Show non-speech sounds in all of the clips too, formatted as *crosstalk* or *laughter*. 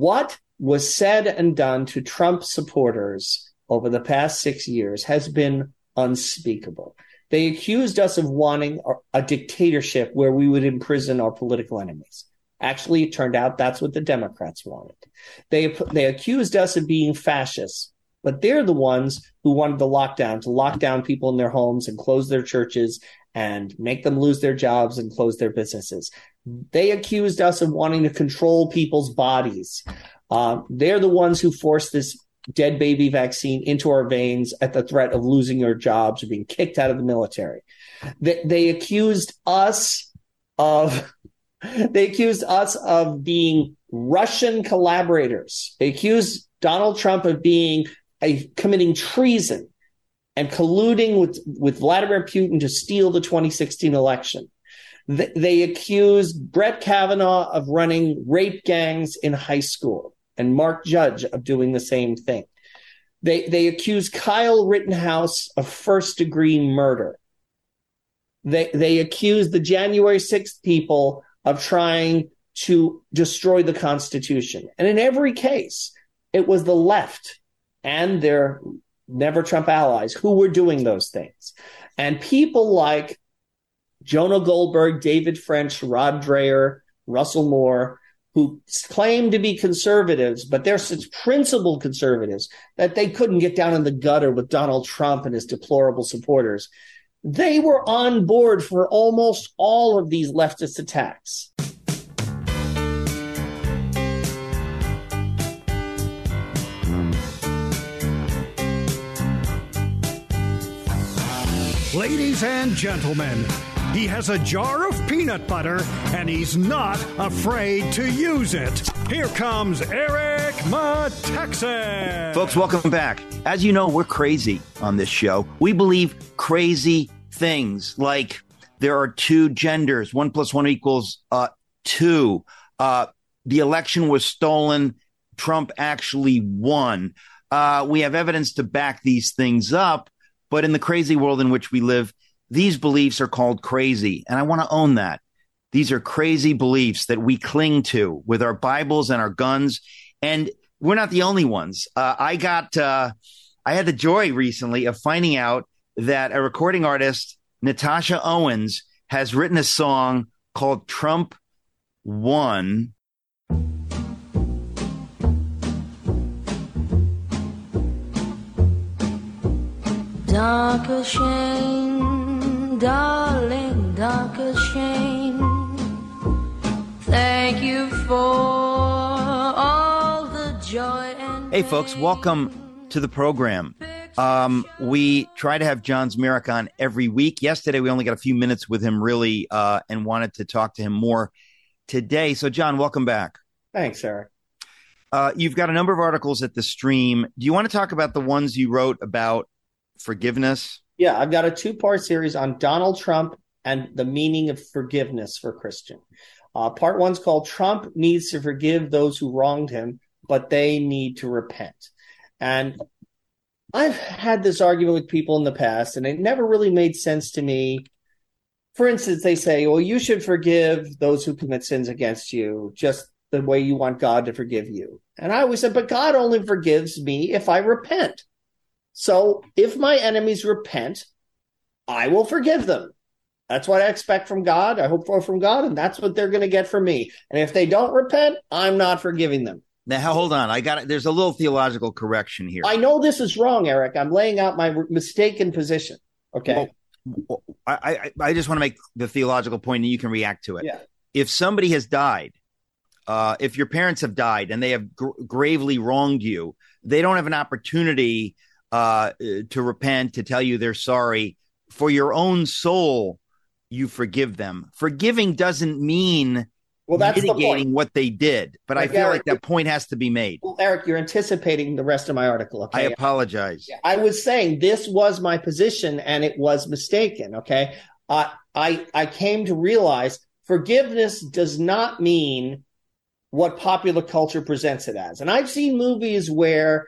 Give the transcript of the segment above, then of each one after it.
what was said and done to Trump supporters over the past six years has been unspeakable. They accused us of wanting a dictatorship where we would imprison our political enemies. Actually, it turned out that's what the Democrats wanted. They, they accused us of being fascists, but they're the ones who wanted the lockdown to lock down people in their homes and close their churches and make them lose their jobs and close their businesses. They accused us of wanting to control people's bodies. Uh, they're the ones who forced this dead baby vaccine into our veins at the threat of losing our jobs or being kicked out of the military. They, they accused us of *laughs* they accused us of being Russian collaborators. They accused Donald Trump of being a committing treason and colluding with, with Vladimir Putin to steal the 2016 election. They, they accused Brett Kavanaugh of running rape gangs in high school and Mark Judge of doing the same thing. They, they accused Kyle Rittenhouse of first degree murder. They, they accused the January 6th people of trying to destroy the Constitution. And in every case, it was the left and their never Trump allies who were doing those things. And people like Jonah Goldberg, David French, Rod Dreher, Russell Moore, who claim to be conservatives, but they're such principled conservatives that they couldn't get down in the gutter with Donald Trump and his deplorable supporters. They were on board for almost all of these leftist attacks. Ladies and gentlemen, he has a jar of peanut butter and he's not afraid to use it. Here comes Eric Metaxas. Folks, welcome back. As you know, we're crazy on this show. We believe crazy things like there are two genders, one plus one equals uh, two. Uh, the election was stolen. Trump actually won. Uh, we have evidence to back these things up. But in the crazy world in which we live, these beliefs are called crazy. And I want to own that. These are crazy beliefs that we cling to with our Bibles and our guns. And we're not the only ones. Uh, I got, uh, I had the joy recently of finding out that a recording artist, Natasha Owens, has written a song called Trump Won Dark shame, darling, dark shame. Thank you for all the joy and Hey folks, welcome to the program. Um, we try to have John Zmirak on every week. Yesterday we only got a few minutes with him really uh, and wanted to talk to him more today. So John, welcome back. Thanks, Eric. Uh, you've got a number of articles at the stream. Do you want to talk about the ones you wrote about forgiveness? Yeah, I've got a two part series on Donald Trump and the meaning of forgiveness for Christian. Uh, part one's called Trump Needs to Forgive Those Who Wronged Him, but They Need to Repent. And I've had this argument with people in the past, and it never really made sense to me. For instance, they say, well, you should forgive those who commit sins against you just the way you want God to forgive you. And I always said, but God only forgives me if I repent. So if my enemies repent, I will forgive them. That's what I expect from God. I hope for from God, and that's what they're going to get from me. And if they don't repent, I'm not forgiving them. Now, hold on. I got it. There's a little theological correction here. I know this is wrong, Eric. I'm laying out my mistaken position. Okay. Well, I, I, I just want to make the theological point, and you can react to it. Yeah. If somebody has died, uh, if your parents have died and they have gr- gravely wronged you, they don't have an opportunity uh, to repent, to tell you they're sorry. For your own soul, you forgive them. Forgiving doesn't mean well, that's mitigating what they did, but like I feel Eric, like that point has to be made. Well, Eric, you're anticipating the rest of my article. Okay? I apologize. I was saying this was my position, and it was mistaken. Okay, uh, I I came to realize forgiveness does not mean what popular culture presents it as, and I've seen movies where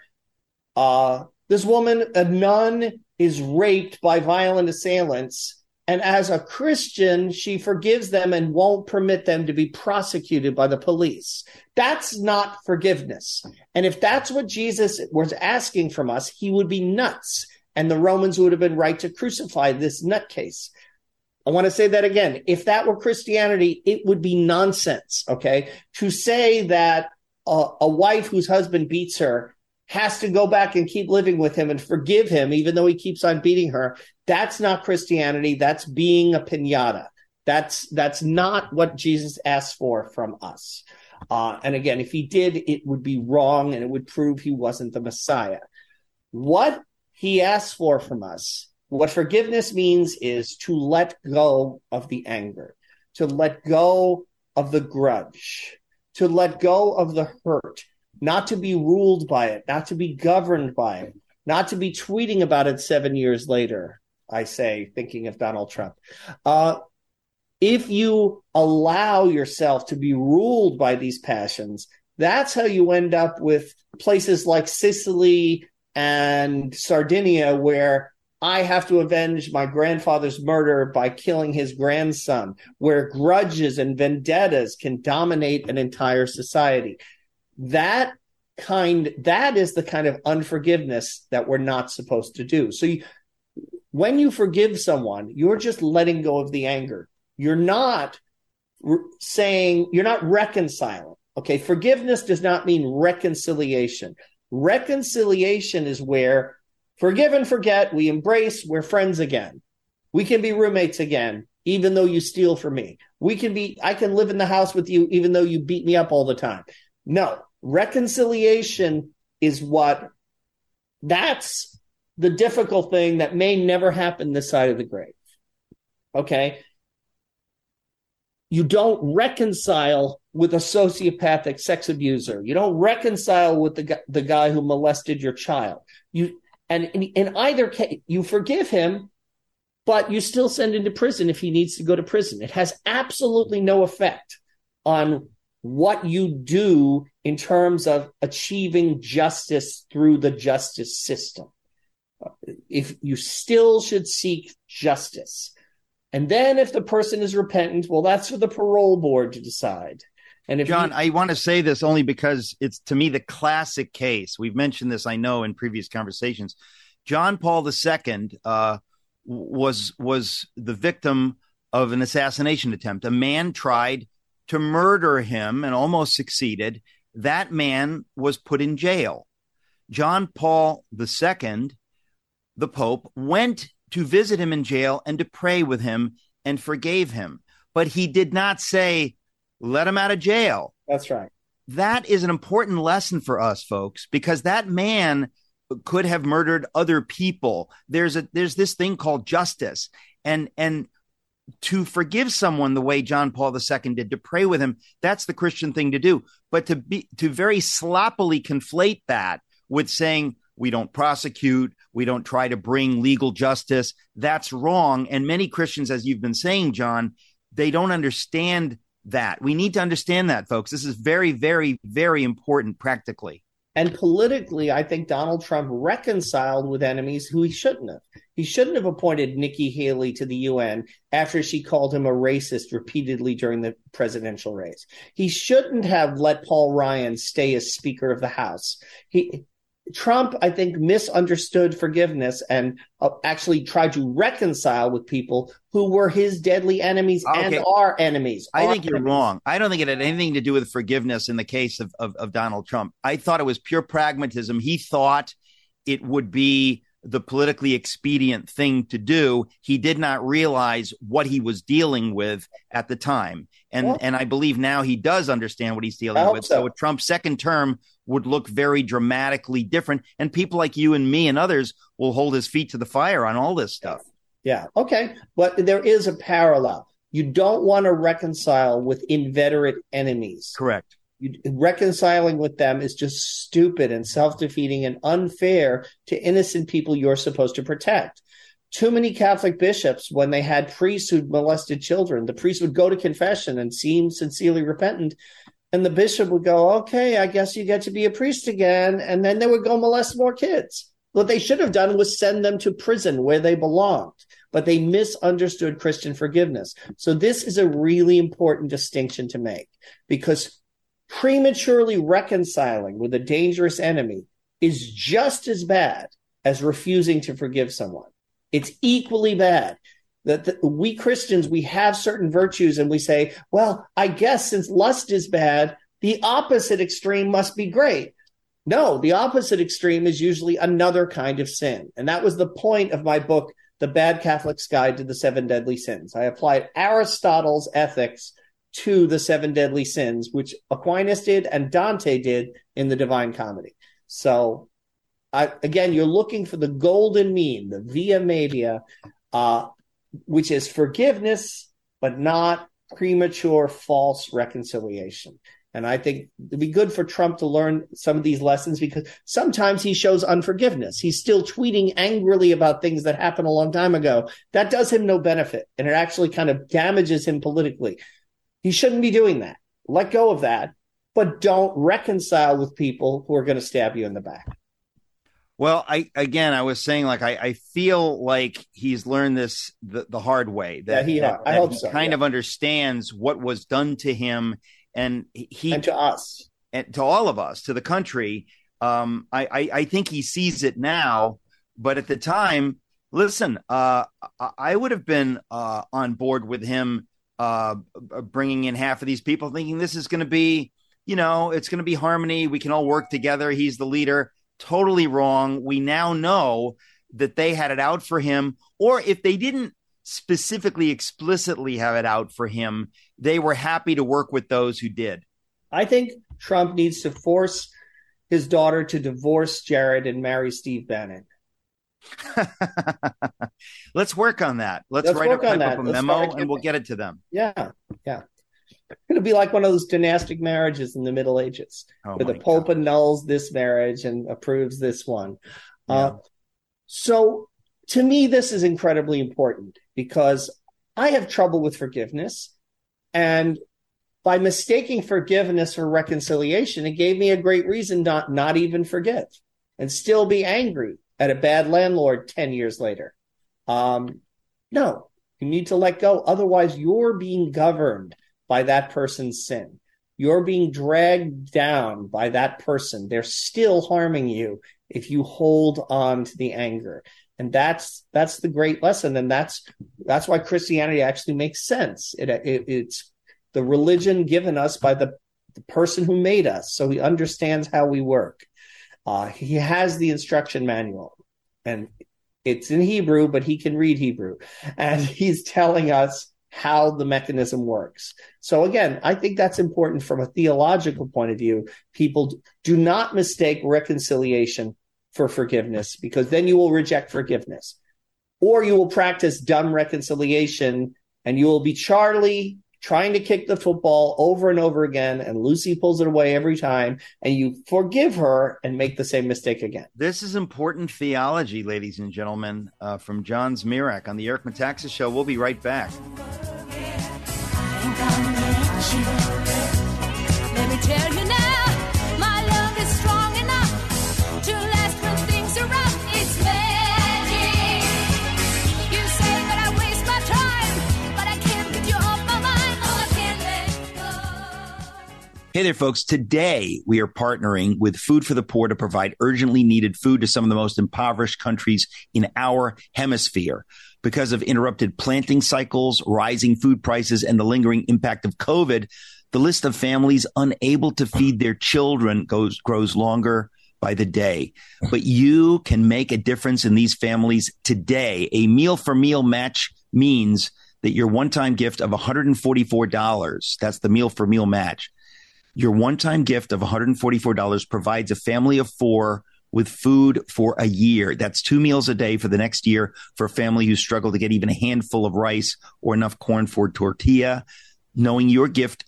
uh, this woman, a nun, is raped by violent assailants, And as a Christian, she forgives them and won't permit them to be prosecuted by the police. That's not forgiveness. And if that's what Jesus was asking from us, he would be nuts. And the Romans would have been right to crucify this nutcase. I want to say that again. If that were Christianity, it would be nonsense. Okay. To say that a, a wife whose husband beats her has to go back and keep living with him and forgive him, even though he keeps on beating her. That's not Christianity. That's being a pinata. That's that's not what Jesus asked for from us. Uh, and again, if he did, it would be wrong and it would prove he wasn't the Messiah. What he asks for from us, what forgiveness means is to let go of the anger, to let go of the grudge, to let go of the hurt, not to be ruled by it, not to be governed by it, not to be tweeting about it seven years later. I say, thinking of Donald Trump. Uh, if you allow yourself to be ruled by these passions, that's how you end up with places like Sicily and Sardinia, where I have to avenge my grandfather's murder by killing his grandson, where grudges and vendettas can dominate an entire society that kind that is the kind of unforgiveness that we're not supposed to do. So you, when you forgive someone you're just letting go of the anger. You're not re- saying you're not reconciling. Okay forgiveness does not mean reconciliation. Reconciliation is where forgive and forget we embrace we're friends again. We can be roommates again even though you steal from me. We can be i can live in the house with you even though you beat me up all the time. No reconciliation is what that's the difficult thing that may never happen this side of the grave. Okay. You don't reconcile with a sociopathic sex abuser. You don't reconcile with the, the guy who molested your child. You and in, in either case, you forgive him, but you still send him to prison if he needs to go to prison. It has absolutely no effect on what you do in terms of achieving justice through the justice system. If you still should seek justice. And then if the person is repentant, well, that's for the parole board to decide. And if John, I want to say this only because it's to me the classic case. We've mentioned this, I know, in previous conversations. John Paul II uh, was was the victim of an assassination attempt. A man tried to murder him and almost succeeded. That man was put in jail. John Paul II, the Pope, went to visit him in jail and to pray with him and forgave him. But he did not say, let him out of jail. that's right. That is an important lesson for us, folks, because that man could have murdered other people. There's a there's this thing called justice. And and to forgive someone the way John Paul II did, to pray with him, that's the Christian thing to do. But to be to very sloppily conflate that with saying we don't prosecute, we don't try to bring legal justice, that's wrong. And many Christians, as you've been saying, John, they don't understand that. We need to understand that, folks. This is very, very, very important practically. And politically, I think Donald Trump reconciled with enemies who he shouldn't have. He shouldn't have appointed Nikki Haley to the UN after she called him a racist repeatedly during the presidential race. He shouldn't have let Paul Ryan stay as Speaker of the House. He Trump, I think, misunderstood forgiveness and uh, actually tried to reconcile with people who were his deadly enemies and Okay. are enemies. I think you're wrong. I don't think it had anything to do with forgiveness in the case of, of, of Donald Trump. I thought it was pure pragmatism. He thought it would be the politically expedient thing to do. He did not realize what he was dealing with at the time. And Well- and I believe now he does understand what he's dealing with. so. So. Trump's second term would look very dramatically different. And people like you and me and others will hold his feet to the fire on all this stuff. Yeah. Okay. But there is a parallel. You don't want to reconcile with inveterate enemies. Correct. You, reconciling with them is just stupid and self defeating and unfair to innocent people you're supposed to protect. Too many Catholic bishops, when they had priests who molested children, the priests would go to confession and seem sincerely repentant. And the bishop would go, okay, I guess you get to be a priest again. And then they would go molest more kids. What they should have done was send them to prison where they belonged. but they misunderstood Christian forgiveness. So this is a really important distinction to make because prematurely reconciling with a dangerous enemy is just as bad as refusing to forgive someone. It's equally bad that the, we Christians, we have certain virtues and we say, well, I guess since lust is bad, the opposite extreme must be great. No, the opposite extreme is usually another kind of sin. And that was the point of my book, The Bad Catholic's Guide to the Seven Deadly Sins. I applied Aristotle's ethics to the seven deadly sins, which Aquinas did and Dante did in the Divine Comedy. So, I, again, you're looking for the golden mean, the via media, uh, which is forgiveness, but not premature false reconciliation. And I think it'd be good for Trump to learn some of these lessons because sometimes he shows unforgiveness. He's still tweeting angrily about things that happened a long time ago. That does him no benefit. And it actually kind of damages him politically. He shouldn't be doing that. Let go of that, but don't reconcile with people who are going to stab you in the back. Well, I again, I was saying like I, I feel like he's learned this the, the hard way. That, yeah, he, that, I that hope he so. kind yeah. of understands what was done to him, and he and to us, and to all of us, to the country. Um, I, I I think he sees it now, but at the time, listen, uh, I would have been uh, on board with him uh, bringing in half of these people, thinking this is going to be, you know, it's going to be harmony. We can all work together. He's the leader totally wrong. We now know that they had it out for him, or if they didn't specifically, explicitly have it out for him, they were happy to work with those who did. I think Trump needs to force his daughter to divorce Jared and marry Steve Bannon. *laughs* Let's work on that. Let's, Let's write work up, on type that. up a memo and we'll get it to them. Yeah, yeah. It'll be like one of those dynastic marriages in the Middle Ages, Oh where the Pope God. annuls this marriage and approves this one. Yeah. Uh, so, to me, this is incredibly important because I have trouble with forgiveness, and by mistaking forgiveness for reconciliation, it gave me a great reason not not even forgive and still be angry at a bad landlord ten years later. Um, no, you need to let go. Otherwise, you're being governed by that person's sin. You're being dragged down by that person. They're still harming you if you hold on to the anger. And that's that's the great lesson. And that's that's why Christianity actually makes sense. It, it it's the religion given us by the, the person who made us. So he understands how we work. Uh, he has the instruction manual and it's in Hebrew, but he can read Hebrew. And *laughs* he's telling us how the mechanism works. So again, I think that's important from a theological point of view. People do not mistake reconciliation for forgiveness because then you will reject forgiveness. Or you will practice dumb reconciliation and you will be Charlie trying to kick the football over and over again and Lucy pulls it away every time and you forgive her and make the same mistake again. This is important theology, ladies and gentlemen, uh, from John Zmirak on the Eric Metaxas Show. We'll be right back. Let Hey there, folks. Today we are partnering with Food for the Poor to provide urgently needed food to some of the most impoverished countries in our hemisphere. Because of interrupted planting cycles, rising food prices, and the lingering impact of COVID, the list of families unable to feed their children goes, grows longer by the day. But you can make a difference in these families today. A meal for meal match means that your one time gift of $144, that's the meal for meal match, your one time gift of $144 provides a family of four with food for a year. That's two meals a day for the next year for a family who struggle to get even a handful of rice or enough corn for tortilla. Knowing your gift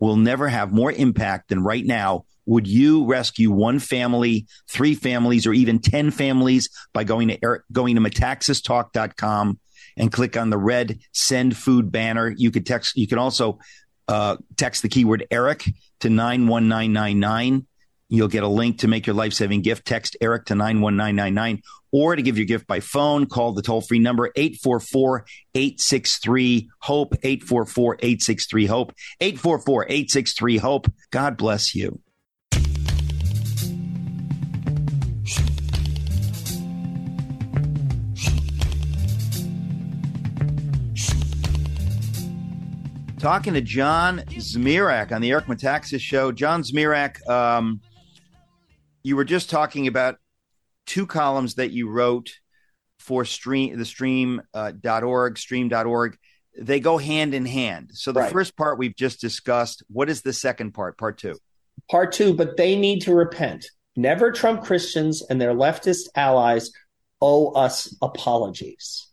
will never have more impact than right now. Would you rescue one family, three families, or even 10 families by going to going to metaxastalk.com and click on the red send food banner? You could text, you can also uh, text the keyword Eric to 91999 You'll get a link to make your life saving gift. Text Eric to 91999 or to give your gift by phone, call the toll free number 844 863 HOPE, 844 863 HOPE, 844 863 HOPE. God bless you. Talking to John Zmirak on the Eric Metaxas show. John Zmirak, um, you were just talking about two columns that you wrote for stream the stream uh, .org stream.org they go hand in hand so the Right. first part we've just discussed what is the second part part two Part two, but they need to repent. Never Trump Christians and their leftist allies owe us apologies.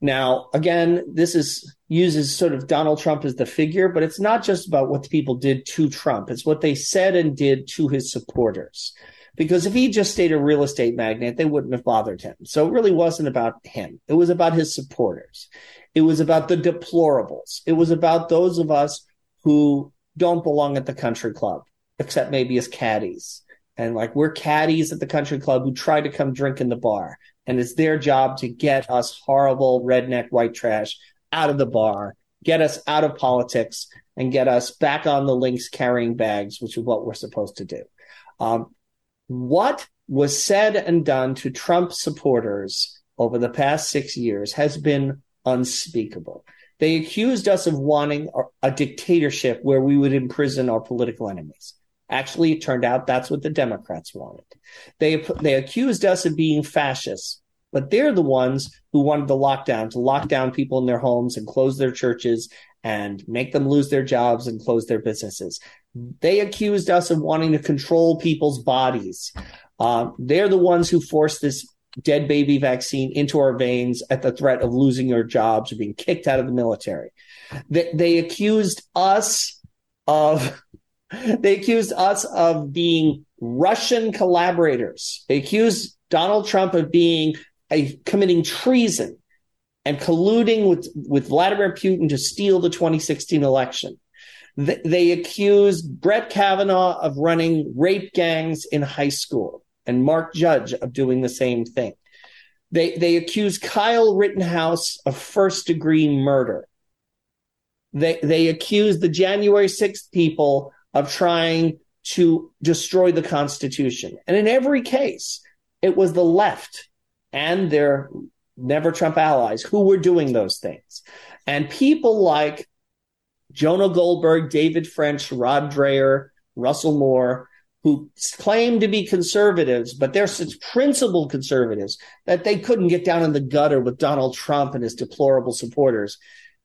Now, again, this is uses sort of Donald Trump as the figure, but it's not just about what the people did to Trump. It's what they said and did to his supporters. Because if he just stayed a real estate magnate, they wouldn't have bothered him. So it really wasn't about him. It was about his supporters. It was about the deplorables. It was about those of us who don't belong at the country club, except maybe as caddies. And like we're caddies at the country club who try to come drink in the bar. And it's their job to get us horrible redneck white trash out of the bar, get us out of politics, and get us back on the links carrying bags, which is what we're supposed to do. Um, what was said and done to Trump supporters over the past six years has been unspeakable. They accused us of wanting a- a dictatorship where we would imprison our political enemies. Actually, it turned out that's what the Democrats wanted. They they accused us of being fascists, but they're the ones who wanted the lockdown to lock down people in their homes and close their churches and make them lose their jobs and close their businesses. They accused us of wanting to control people's bodies. Uh, they're the ones who forced this dead baby vaccine into our veins at the threat of losing your jobs or being kicked out of the military. They, they accused us of *laughs* they accused us of being Russian collaborators. They accused Donald Trump of being committing treason and colluding with, with Vladimir Putin to steal the 2016 election. They, they accused Brett Kavanaugh of running rape gangs in high school and Mark Judge of doing the same thing. They, they accused Kyle Rittenhouse of first degree murder. They, they accused the January 6th people of trying to destroy the Constitution. And in every case, it was the left and their never Trump allies who were doing those things. And people like Jonah Goldberg, David French, Rod Dreher, Russell Moore, who claim to be conservatives, but they're such principled conservatives that they couldn't get down in the gutter with Donald Trump and his deplorable supporters.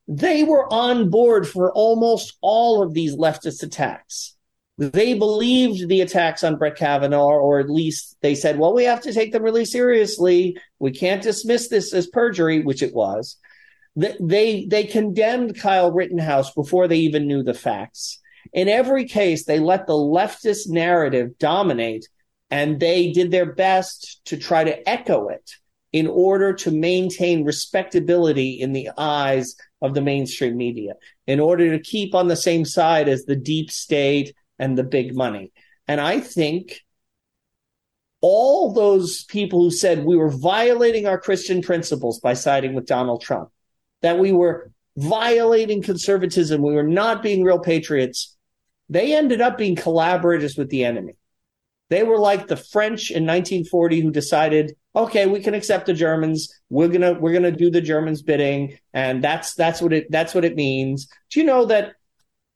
They were on board for almost all of these leftist attacks. They believed the attacks on Brett Kavanaugh, or at least they said, well, we have to take them really seriously. We can't dismiss this as perjury, which it was. They, they condemned Kyle Rittenhouse before they even knew the facts. In every case, they let the leftist narrative dominate and they did their best to try to echo it in order to maintain respectability in the eyes of the mainstream media, in order to keep on the same side as the deep state and the big money. And I think all those people who said we were violating our Christian principles by siding with Donald Trump, that we were violating conservatism, we were not being real patriots, they ended up being collaborators with the enemy. They were like the French in 1940 who decided, okay, we can accept the Germans. We're gonna we're gonna do the Germans' bidding, and that's that's what it that's what it means. Do you know that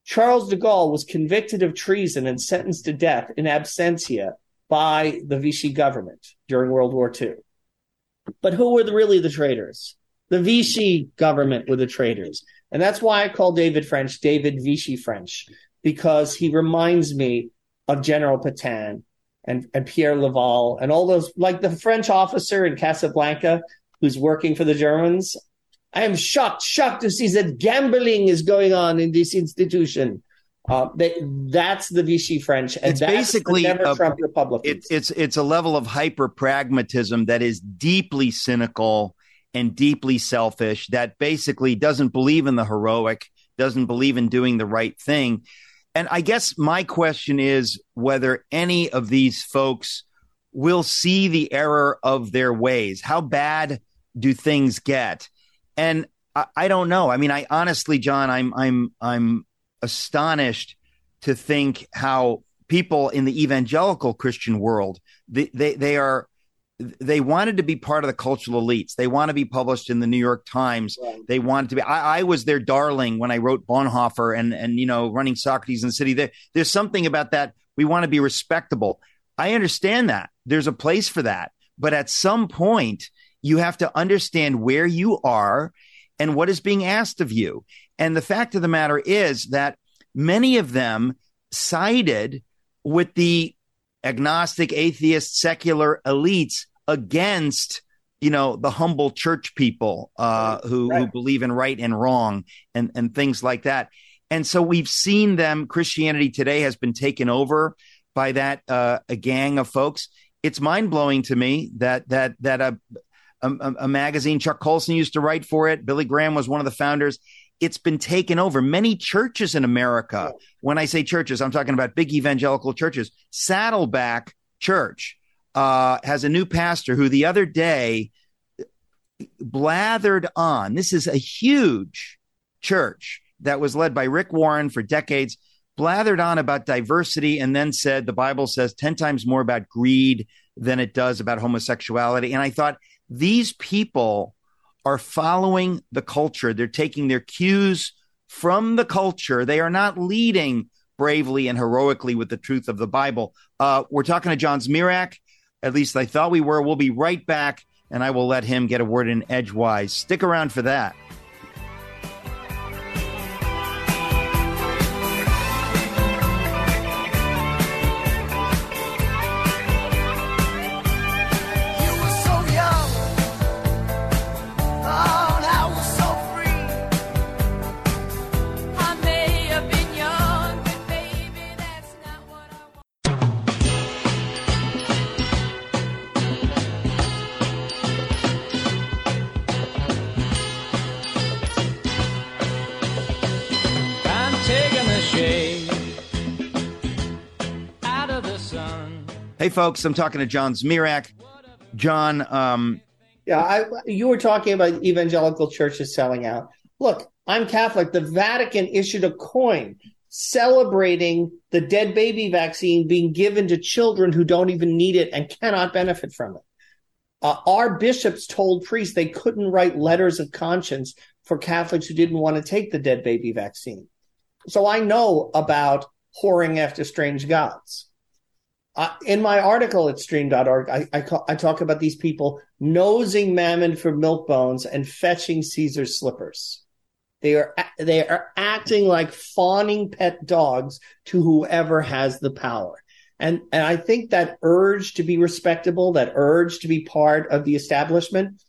Charles de Gaulle was convicted of treason and sentenced to death in absentia by the Vichy government during World War II? But who were the, really the traitors? The Vichy government were the traitors, and that's why I call David French David Vichy French because he reminds me of General Petain and, and Pierre Laval and all those, like the French officer in Casablanca who's working for the Germans. I am shocked, shocked to see that gambling is going on in this institution. Uh, they, that's the Vichy French, and It's that's basically the never a- Trump Republicans. It, it's it's a level of hyper pragmatism that is deeply cynical and deeply selfish. That basically doesn't believe in the heroic, doesn't believe in doing the right thing. And I guess my question is whether any of these folks will see the error of their ways. How bad do things get? And I, I don't know. I mean, I honestly, John, I'm I'm I'm astonished to think how people in the evangelical Christian world they they, they are they wanted to be part of the cultural elites. They want to be published in the New York Times. Right. They wanted to be. I, I, was their darling when I wrote Bonhoeffer and and you know running Socrates in the City. There, there's something about that. We want to be respectable. I understand that. There's a place for that, but at some point you have to understand where you are and what is being asked of you. And the fact of the matter is that many of them sided with the agnostic, atheist, secular elites against you know the humble church people uh, who, Right. who believe in right and wrong and and things like that. And so we've seen them. Christianity today has been taken over by that uh, a gang of folks. It's mind blowing to me that that that a, a a magazine Chuck Colson used to write for it. Billy Graham was one of the founders. It's been taken over. Many churches in America, when I say churches, I'm talking about big evangelical churches. Saddleback Church uh, has a new pastor who the other day blathered on. This is a huge church that was led by Rick Warren for decades, blathered on about diversity, and then said the Bible says 10 times more about greed than it does about homosexuality. And I thought, these people are following the culture. They're taking their cues from the culture. They are not leading bravely and heroically with the truth of the Bible. Uh, we're talking to John Zmirak. At least I thought we were. We'll be right back, and I will let him get a word in edgewise. Stick around for that. Hey, folks, I'm talking to John Zmirak. John, um, Yeah, I, you were talking about evangelical churches selling out. Look, I'm Catholic. The Vatican issued a coin celebrating the dead baby vaccine being given to children who don't even need it and cannot benefit from it. Uh, our bishops told priests they couldn't write letters of conscience for Catholics who didn't want to take the dead baby vaccine. So I know about whoring after strange gods. Uh, in my article at stream.org, I, I, ca- I talk about these people nosing mammon for milk bones and fetching Caesar's slippers. They are they are acting like fawning pet dogs to whoever has the power. And and I think that urge to be respectable, that urge to be part of the establishment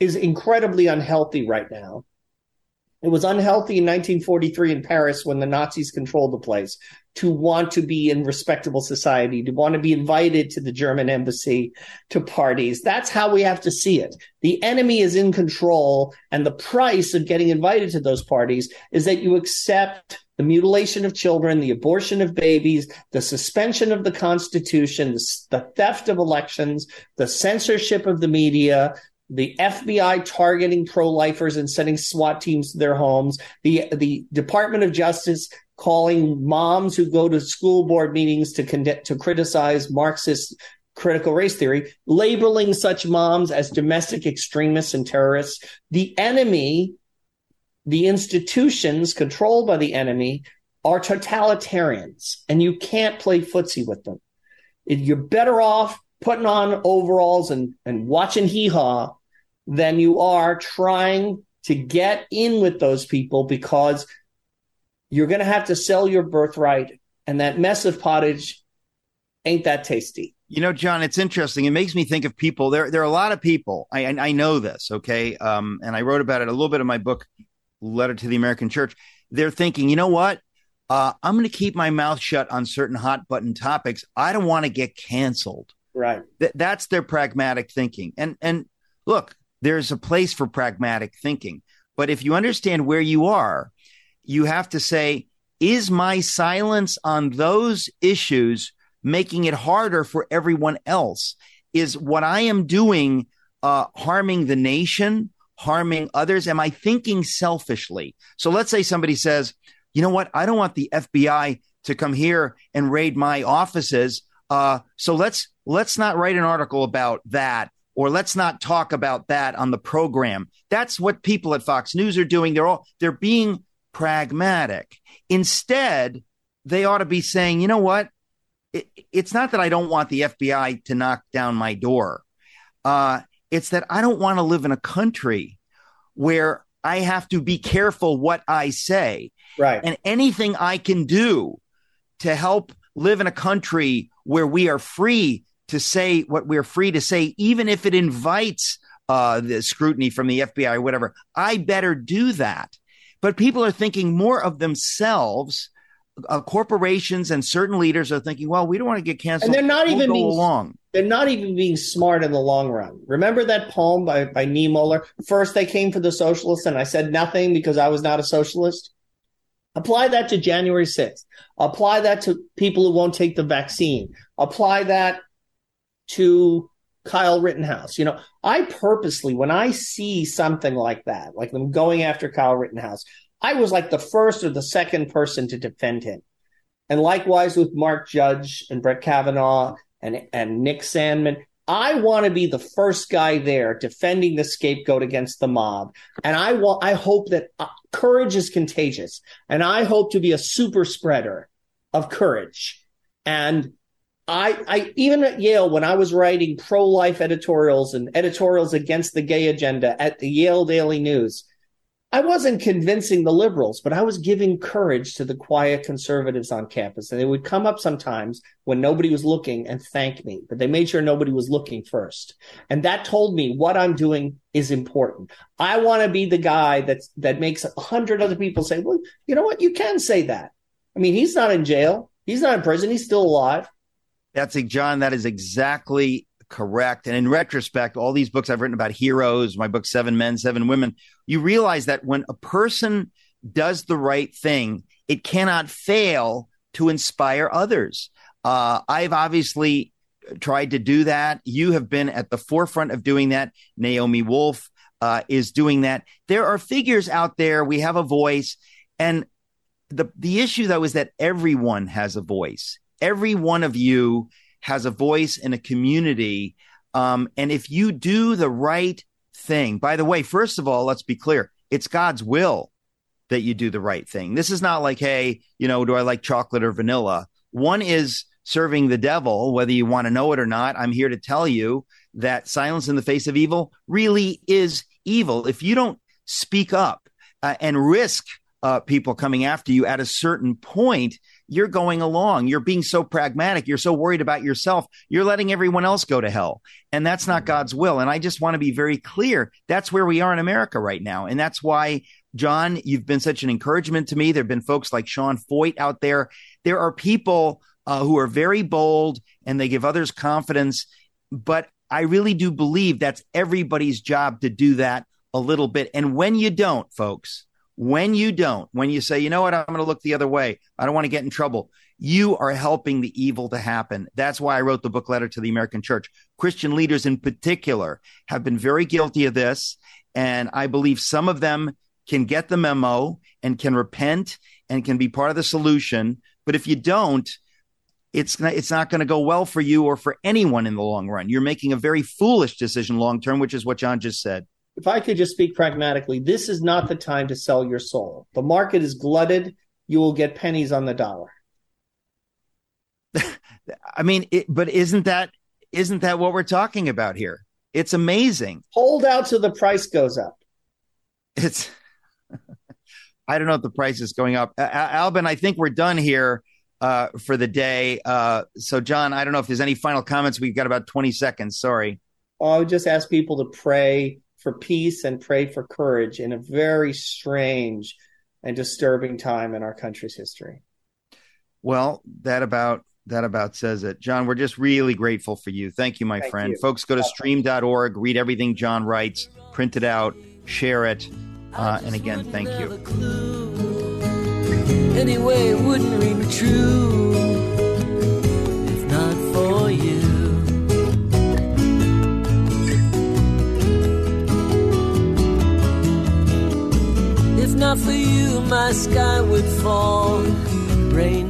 is incredibly unhealthy right now. It was unhealthy in 1943 in Paris when the Nazis controlled the place to want to be in respectable society, to want to be invited to the German embassy, to parties. That's how we have to see it. The enemy is in control, and the price of getting invited to those parties is that you accept the mutilation of children, the abortion of babies, the suspension of the Constitution, the, theft of elections, the censorship of the media, the FBI targeting pro-lifers and sending SWAT teams to their homes, the the Department of Justice calling moms who go to school board meetings to conde- to criticize Marxist critical race theory, labeling such moms as domestic extremists and terrorists. The enemy, the institutions controlled by the enemy, are totalitarians, and you can't play footsie with them. You're better off putting on overalls and, and watching hee haw than you are trying to get in with those people because you're going to have to sell your birthright, and that mess of pottage ain't that tasty. You know, John, it's interesting. It makes me think of people. There, there are a lot of people. I, I, I know this, okay, um, and I wrote about it a little bit in my book, "Letter to the American Church." They're thinking, you know what? Uh, I'm going to keep my mouth shut on certain hot button topics. I don't want to get canceled. Right. Th- that's their pragmatic thinking. And and look, there's a place for pragmatic thinking, but if you understand where you are, you have to say, is my silence on those issues making it harder for everyone else? Is what I am doing uh, harming the nation, harming others? Am I thinking selfishly? So let's say somebody says, you know what? I don't want the FBI to come here and raid my offices. Uh, so let's let's not write an article about that, or let's not talk about that on the program. That's what people at Fox News are doing. They're all they're being pragmatic. Instead, they ought to be saying, you know what? It, it's not that I don't want the FBI to knock down my door. Uh, it's that I don't want to live in a country where I have to be careful what I say. Right. And anything I can do to help live in a country where we are free to say what we're free to say, even if it invites uh, the scrutiny from the FBI or whatever, I better do that. But people are thinking more of themselves. Uh, corporations and certain leaders are thinking, well, we don't want to get canceled. And they're not We'll even being- along. They're not even being smart in the long run. Remember that poem by, by Niemöller? First, they came for the socialists, and I said nothing because I was not a socialist. Apply that to January 6th. Apply that to people who won't take the vaccine. Apply that to Kyle Rittenhouse. You know, I purposely, when I see something like that, like them going after Kyle Rittenhouse, I was like the first or the second person to defend him. And likewise with Mark Judge and Brett Kavanaugh and, and Nick Sandmann. I want to be the first guy there defending the scapegoat against the mob. And I want, I hope that uh, courage is contagious. And I hope to be a super spreader of courage. And I, I, even at Yale, when I was writing pro life editorials and editorials against the gay agenda at the Yale Daily News, I wasn't convincing the liberals, but I was giving courage to the quiet conservatives on campus. And they would come up sometimes when nobody was looking and thank me, but they made sure nobody was looking first. And that told me what I'm doing is important. I want to be the guy that's, that makes a hundred other people say, well, you know what? You can say that. I mean, he's not in jail. He's not in prison. He's still alive. That's John. That is exactly correct. And in retrospect, all these books I've written about heroes, my book, Seven Men, Seven Women, you realize that when a person does the right thing, it cannot fail to inspire others. Uh, I've obviously tried to do that. You have been at the forefront of doing that. Naomi Wolf uh, is doing that. There are figures out there. We have a voice. And the, the issue, though, is that everyone has a voice. Every one of you has a voice in a community. Um, and if you do the right thing, by the way, first of all, let's be clear it's God's will that you do the right thing. This is not like, hey, you know, do I like chocolate or vanilla? One is serving the devil, whether you want to know it or not. I'm here to tell you that silence in the face of evil really is evil. If you don't speak up uh, and risk uh, people coming after you at a certain point, you're going along. You're being so pragmatic. You're so worried about yourself. You're letting everyone else go to hell. And that's not God's will. And I just want to be very clear. That's where we are in America right now. And that's why, John, you've been such an encouragement to me. There have been folks like Sean Feucht out there. There are people uh, who are very bold and they give others confidence. But I really do believe that's everybody's job to do that a little bit. And when you don't, folks, when you don't, when you say, you know what, I'm going to look the other way, I don't want to get in trouble, you are helping the evil to happen. That's why I wrote the book letter to the American church. Christian leaders in particular have been very guilty of this. And I believe some of them can get the memo and can repent and can be part of the solution. But if you don't, it's not, it's not going to go well for you or for anyone in the long run. You're making a very foolish decision long term, which is what John just said. If I could just speak pragmatically, this is not the time to sell your soul. The market is glutted. You will get pennies on the dollar. *laughs* I mean, it, but isn't that isn't that what we're talking about here? It's amazing. Hold out till the price goes up. It's *laughs* I don't know if the price is going up. Uh, Albin, I think we're done here uh, for the day. Uh, so, John, I don't know if there's any final comments. We've got about 20 seconds. Sorry. I would just ask people to pray for peace and pray for courage in a very strange and disturbing time in our country's history. Well, that about that about says it. John, we're just really grateful for you. Thank you, my Thank friend. You. Folks, go to stream.org, read everything John writes, print it out, share it. Uh, and again, thank you. Anyway, it wouldn't true. for you, my sky would fall. Rain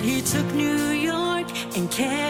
he took New York and kept.